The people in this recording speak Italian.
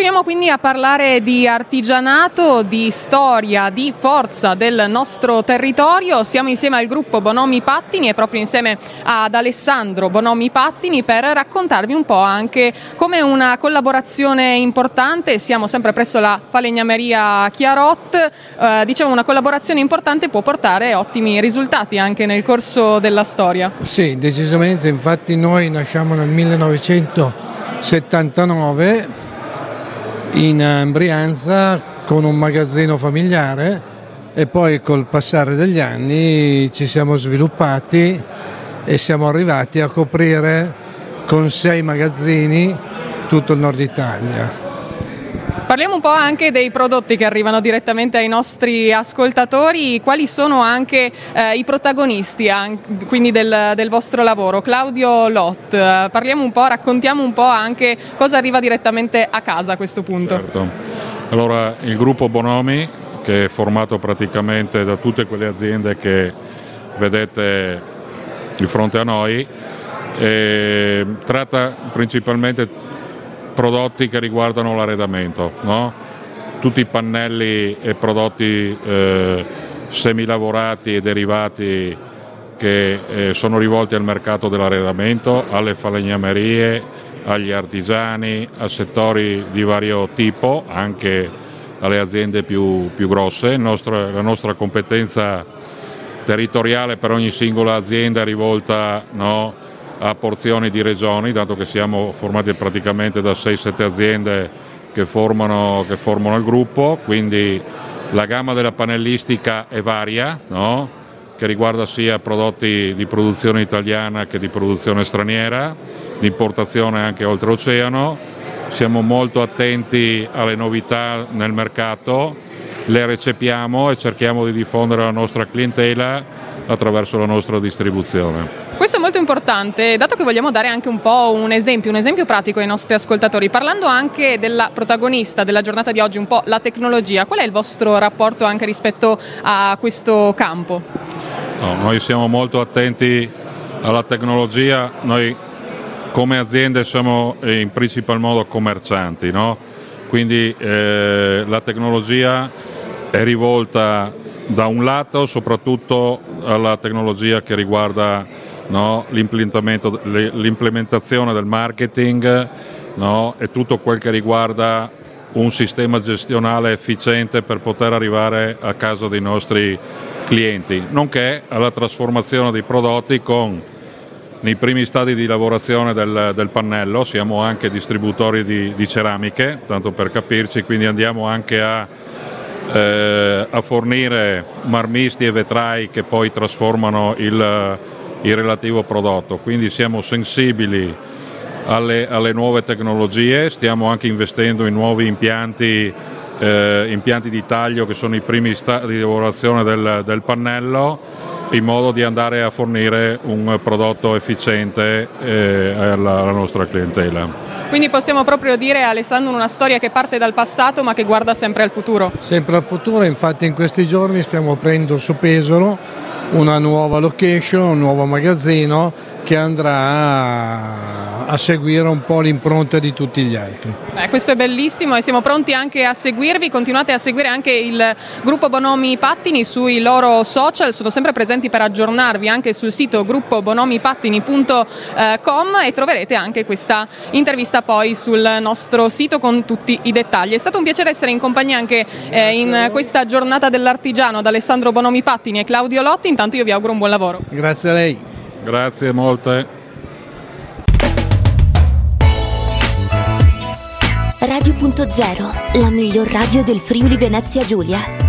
Continuiamo quindi a parlare di artigianato, di storia, di forza del nostro territorio. Siamo insieme al gruppo Bonomi Pattini e proprio insieme ad Alessandro Bonomi Pattini per raccontarvi un po' anche come una collaborazione importante. Siamo sempre presso la falegnameria Chiarot. Eh, dicevo, una collaborazione importante può portare ottimi risultati anche nel corso della storia. Sì, decisamente. Infatti noi nasciamo nel 1979 in eh, Brianza con un magazzino familiare e poi col passare degli anni ci siamo sviluppati e siamo arrivati a coprire con sei magazzini tutto il nord Italia. Parliamo un po' anche dei prodotti che arrivano direttamente ai nostri ascoltatori, quali sono anche eh, i protagonisti anche, quindi del, del, vostro lavoro. Claudio Lott, eh, parliamo un po', raccontiamo un po' anche cosa arriva direttamente a casa a questo punto. Certo. Allora, il gruppo Bonomi, che è formato praticamente da tutte quelle aziende che vedete di fronte a noi, eh, tratta principalmente prodotti che riguardano l'arredamento, no? tutti i pannelli e prodotti eh, semilavorati e derivati che eh, sono rivolti al mercato dell'arredamento, alle falegnamerie, agli artigiani, a settori di vario tipo, anche alle aziende più, più grosse. Nostro, la nostra competenza territoriale per ogni singola azienda è rivolta no, a porzioni di regioni, dato che siamo formati praticamente da 6-7 aziende che formano, che formano, il gruppo, quindi la gamma della pannellistica è varia, no? che riguarda sia prodotti di produzione italiana che di produzione straniera, di importazione anche oltreoceano. Siamo molto attenti alle novità nel mercato, le recepiamo e cerchiamo di diffondere la nostra clientela attraverso la nostra distribuzione. Questo è molto importante, dato che vogliamo dare anche un po' un esempio, un esempio pratico ai nostri ascoltatori, parlando anche della protagonista della giornata di oggi, un po' la tecnologia, qual è il vostro rapporto anche rispetto a questo campo? No, noi siamo molto attenti alla tecnologia, noi come aziende siamo in principal modo commercianti, no? quindi eh, la tecnologia è rivolta da un lato soprattutto alla tecnologia che riguarda no? l'implementazione del marketing no? e tutto quel che riguarda un sistema gestionale efficiente per poter arrivare a casa dei nostri clienti, nonché alla trasformazione dei prodotti con nei primi stadi di lavorazione del, del pannello, siamo anche distributori di, di, ceramiche, tanto per capirci, quindi andiamo anche a, eh, a fornire marmisti e vetrai che poi trasformano il, il relativo prodotto, quindi siamo sensibili alle, alle nuove tecnologie, stiamo anche investendo in nuovi impianti, eh, impianti di taglio che sono i primi stadi di lavorazione del, del pannello in modo di andare a fornire un prodotto efficiente eh, alla nostra clientela. Quindi possiamo proprio dire Alessandro una storia che parte dal passato ma che guarda sempre al futuro. Sempre al futuro, infatti in questi giorni stiamo aprendo su Pesolo una nuova location, un nuovo magazzino che andrà a seguire un po' l'impronta di tutti gli altri. Beh, questo è bellissimo e siamo pronti anche a seguirvi, continuate a seguire anche il gruppo Bonomi Pattini sui loro social, sono sempre presenti per aggiornarvi anche sul sito gruppobonomipattini.com e troverete anche questa intervista poi sul nostro sito con tutti i dettagli. È stato un piacere essere in compagnia anche eh, in questa giornata dell'artigiano ad Alessandro Bonomi Pattini e Claudio Lotti, intanto io vi auguro un buon lavoro. Grazie a lei. Grazie molte. Radio.0, la miglior radio del Friuli Venezia Giulia.